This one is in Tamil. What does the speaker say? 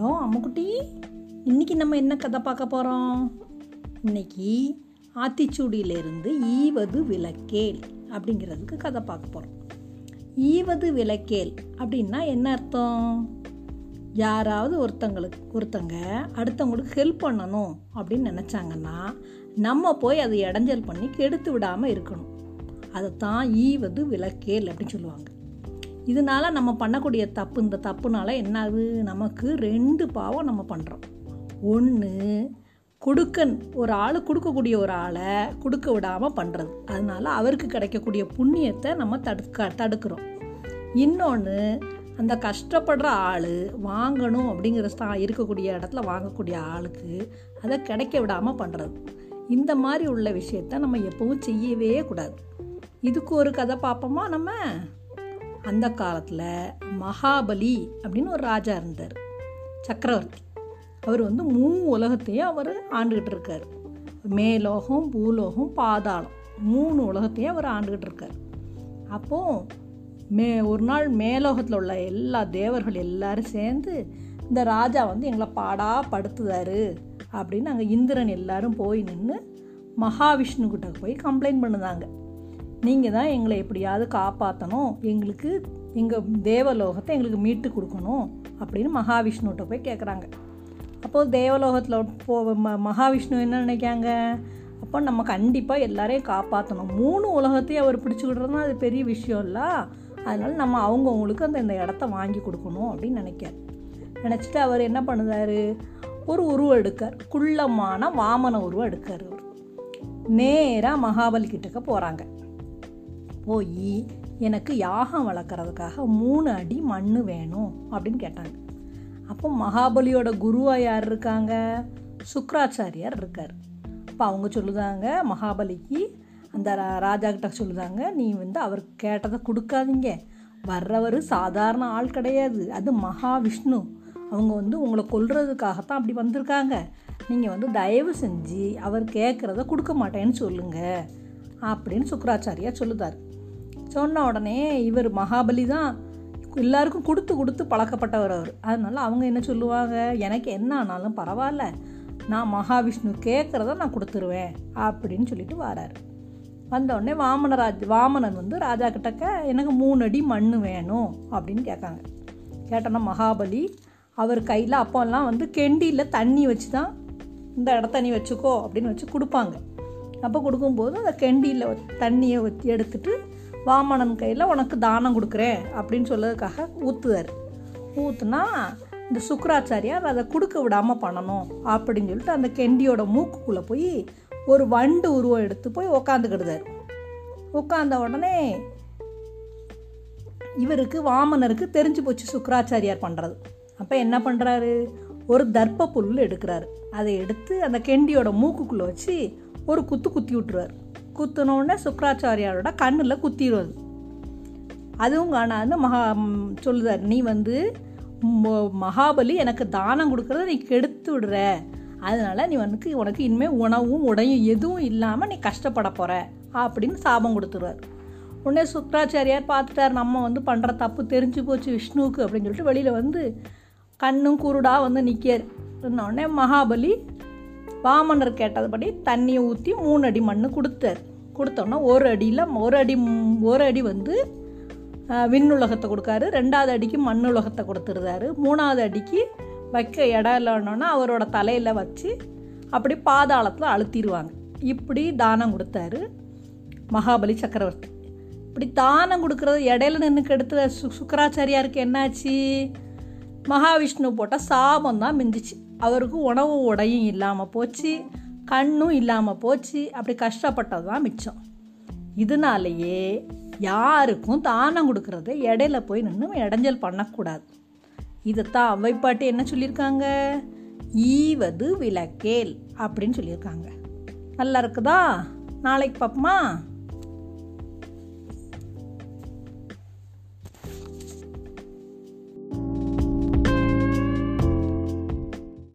ஹலோ அம்முக்குட்டி இன்றைக்கி நம்ம என்ன கதை பார்க்க போகிறோம் இன்னைக்கு ஆத்திச்சூடியிலிருந்து ஈவது விளக்கேல் அப்படிங்கிறதுக்கு கதை பார்க்க போகிறோம் ஈவது விளக்கேல் அப்படின்னா என்ன அர்த்தம்? யாராவது ஒருத்தங்களுக்கு ஒருத்தங்க அடுத்தவங்களுக்கு ஹெல்ப் பண்ணணும் அப்படின்னு நினச்சாங்கன்னா நம்ம போய் அதை இடைஞ்சல் பண்ணி கெடுத்து விடாமல் இருக்கணும். அதைத்தான் ஈவது விளக்கேல் அப்படின்னு சொல்லுவாங்க. இதனால நம்ம பண்ணக்கூடிய தப்பு இந்த தப்புனால என்னது நமக்கு ரெண்டு பாவம் நம்ம பண்ணுறோம் ஒன்று கொடுக்கன் ஒரு ஆள் கொடுக்கக்கூடிய ஒரு ஆளை கொடுக்க விடாமல் பண்ணுறது அதனால அவருக்கு கிடைக்கக்கூடிய புண்ணியத்தை நம்ம தடுக்க தடுக்கிறோம். இன்னொன்று அந்த கஷ்டப்படுற ஆள் வாங்கணும் அப்படிங்கிற ஸ்தா இருக்கக்கூடிய இடத்துல வாங்கக்கூடிய ஆளுக்கு அதை கிடைக்க விடாமல் பண்ணுறது இந்த மாதிரி உள்ள விஷயத்த நம்ம எப்பவும் செய்யவே கூடாது. இதுக்கு ஒரு கதை பார்ப்போமா நம்ம? அந்த காலத்தில் மகாபலி அப்படின்னு ஒரு ராஜா இருந்தார் சக்கரவர்த்தி. அவர் வந்து மூ உலகத்தையும் அவர் ஆண்டுகிட்டு இருக்கார். மேலோகம் பூலோகம் பாதாளம் மூணு உலகத்தையும் அவர் ஆண்டுகிட்டு இருக்கார். அப்போது மே ஒரு நாள் மேலோகத்தில் உள்ள எல்லா தேவர்கள் எல்லாரும் சேர்ந்து இந்த ராஜா வந்து எங்களை பாடா படுத்துதாரு அப்படின்னு அங்கே இந்திரன் எல்லாரும் போய் நின்று மகாவிஷ்ணு கிட்ட போய் கம்ப்ளைண்ட் பண்ணுதாங்க. நீங்கள் தான் எங்களை எப்படியாவது காப்பாற்றணும் எங்களுக்கு எங்கள் தேவலோகத்தை எங்களுக்கு மீட்டு கொடுக்கணும் அப்படின்னு மகாவிஷ்ணுகிட்ட போய் கேட்குறாங்க அப்போது தேவலோகத்தில் போ ம மகாவிஷ்ணு என்ன நினைக்காங்க அப்போ நம்ம கண்டிப்பாக எல்லாரையும் காப்பாற்றணும் மூணு உலகத்தையும் அவர் பிடிச்சிக்கிட்டுறதுனா அது பெரிய விஷயம் இல்லை. அதனால் நம்ம அவங்கவுங்களுக்கு அந்த இந்த இடத்த வாங்கி கொடுக்கணும் அப்படின்னு நினைக்கார் நினச்சிட்டு அவர் என்ன பண்ணுதார் ஒரு உருவம் எடுக்கார் குள்ளமான வாமன உருவம் எடுக்கார் அவர். நேராக மகாபலி கிட்டக்க போகிறாங்க போய் எனக்கு யாகம் வளர்க்குறதுக்காக மூணு அடி மண் வேணும் அப்படின்னு கேட்டாங்க. அப்போ மகாபலியோட குருவாக யார் இருக்காங்க? சுக்ராச்சாரியார் இருக்கார். அப்போ அவங்க சொல்லுதாங்க மகாபலிக்கு அந்த ராஜா கிட்ட சொல்லுதாங்க நீ வந்து அவர் கேட்டதை கொடுக்காதீங்க. வர்றவர் சாதாரண ஆள் கிடையாது. அது மகாவிஷ்ணு. அவங்க வந்து உங்களை கொல்றதுக்காகத்தான் அப்படி வந்திருக்காங்க. நீங்கள் வந்து தயவு செஞ்சு அவர் கேட்குறத கொடுக்க மாட்டேன்னு சொல்லுங்கள் அப்படின்னு சுக்கராச்சாரியா சொல்லுதார். சொன்ன உடனே இவர் மகாபலி தான் எல்லாருக்கும் கொடுத்து கொடுத்து பழக்கப்பட்டவர் அவர். அதனால அவங்க என்ன சொல்லுவாங்க? எனக்கு என்ன ஆனாலும் பரவாயில்ல. நான் மகாவிஷ்ணு கேட்குறத நான் கொடுத்துருவேன் அப்படின்னு சொல்லிட்டு வராரு. வந்தவுடனே வாமனராஜ் வாமனன் வந்து ராஜா கிட்டக்க எனக்கு மூணு அடி மண் வேணும் அப்படின்னு கேட்காங்க. கேட்டோன்னா மகாபலி அவர் கையில் அப்போல்லாம் வந்து கெண்டியில் தண்ணி வச்சு தான் இந்த இடத்த நீ வச்சுக்கோ அப்படின்னு வச்சு கொடுப்பாங்க. அப்போ கொடுக்கும்போது அந்த கெண்டியில் தண்ணியை எடுத்துட்டு வாமனன் கையில் உனக்கு தானம் கொடுக்குறேன் அப்படின்னு சொல்லதுக்காக ஊற்றுவார் ஊற்றுனா இந்த சுக்கராச்சாரியார் அதை கொடுக்க விடாமல் பண்ணணும் அப்படின்னு சொல்லிட்டு அந்த கெண்டியோட மூக்குக்குள்ளே போய் ஒரு வண்டு உருவம் எடுத்து போய் உக்காந்துக்கிடுதார். உட்காந்த உடனே இவருக்கு வாமனருக்கு தெரிஞ்சு போச்சு சுக்கராச்சாரியார் பண்ணுறது அப்போ என்ன பண்ணுறாரு ஒரு தர்ப்ப புல் எடுக்கிறாரு. அதை எடுத்து அந்த கெண்டியோட மூக்குக்குள்ளே வச்சு ஒரு குத்து குத்தி விட்டுருவார். குத்தினோடனே சுக்கராச்சாரியாரோட கண்ணில் குத்திடுவது. அதுவும் காணாது மகா சொல்லுதார். நீ வந்து மகாபலி எனக்கு தானம் கொடுக்குறத நீ கெடுத்து விடுற அதனால நீ வந்து உனக்கு இனிமேல் உணவும் உடையும் எதுவும் இல்லாமல் நீ கஷ்டப்பட போகிற அப்படின்னு சாபம் கொடுத்துருவார். உடனே சுக்கராச்சாரியார் பார்த்துட்டார் நம்ம வந்து பண்ணுற தப்பு தெரிஞ்சு போச்சு விஷ்ணுவுக்கு அப்படின்னு சொல்லிட்டு வெளியில் வந்து கண்ணும் குருடாக வந்து நிற்கார் உடனே மகாபலி வாமனர் கேட்டதுபடி தண்ணியை ஊற்றி மூணு அடி மண் கொடுத்தார். கொடுத்தோன்னா ஒரு அடியில் ஒரு அடி ஒரு அடி வந்து விண்ணுலகத்தை கொடுக்காரு. ரெண்டாவது அடிக்கு மண் உலகத்தை கொடுத்துருந்தாரு மூணாவது அடிக்கு வைக்க இடம் இல்லைன்னா அவரோட தலையில் வச்சு அப்படி பாதாளத்தில் அழுத்திடுவாங்க. இப்படி தானம் கொடுத்தாரு மகாபலி சக்கரவர்த்தி. இப்படி தானம் கொடுக்குறது இடையில நின்று கெடுத்த சு சுக்கராச்சாரியாருக்கு என்னாச்சு? மகாவிஷ்ணு போட்ட சாபம் தான் மிஞ்சிச்சு. அவருக்கு உணவு உடையும் இல்லாமல் போச்சு கண்ணும் இல்லாமல் போச்சு. அப்படி கஷ்டப்பட்டது தான் மிச்சம். இதனாலேயே யாருக்கும் தானம் கொடுக்கறத இடையில போய் நின்று இடைஞ்சல் பண்ணக்கூடாது. இதைத்தான் அவைப்பாட்டு என்ன சொல்லியிருக்காங்க? ஈவது விளக்கேல் அப்படின்னு சொல்லியிருக்காங்க. நல்லா இருக்குதா? நாளைக்கு பார்ப்போமா?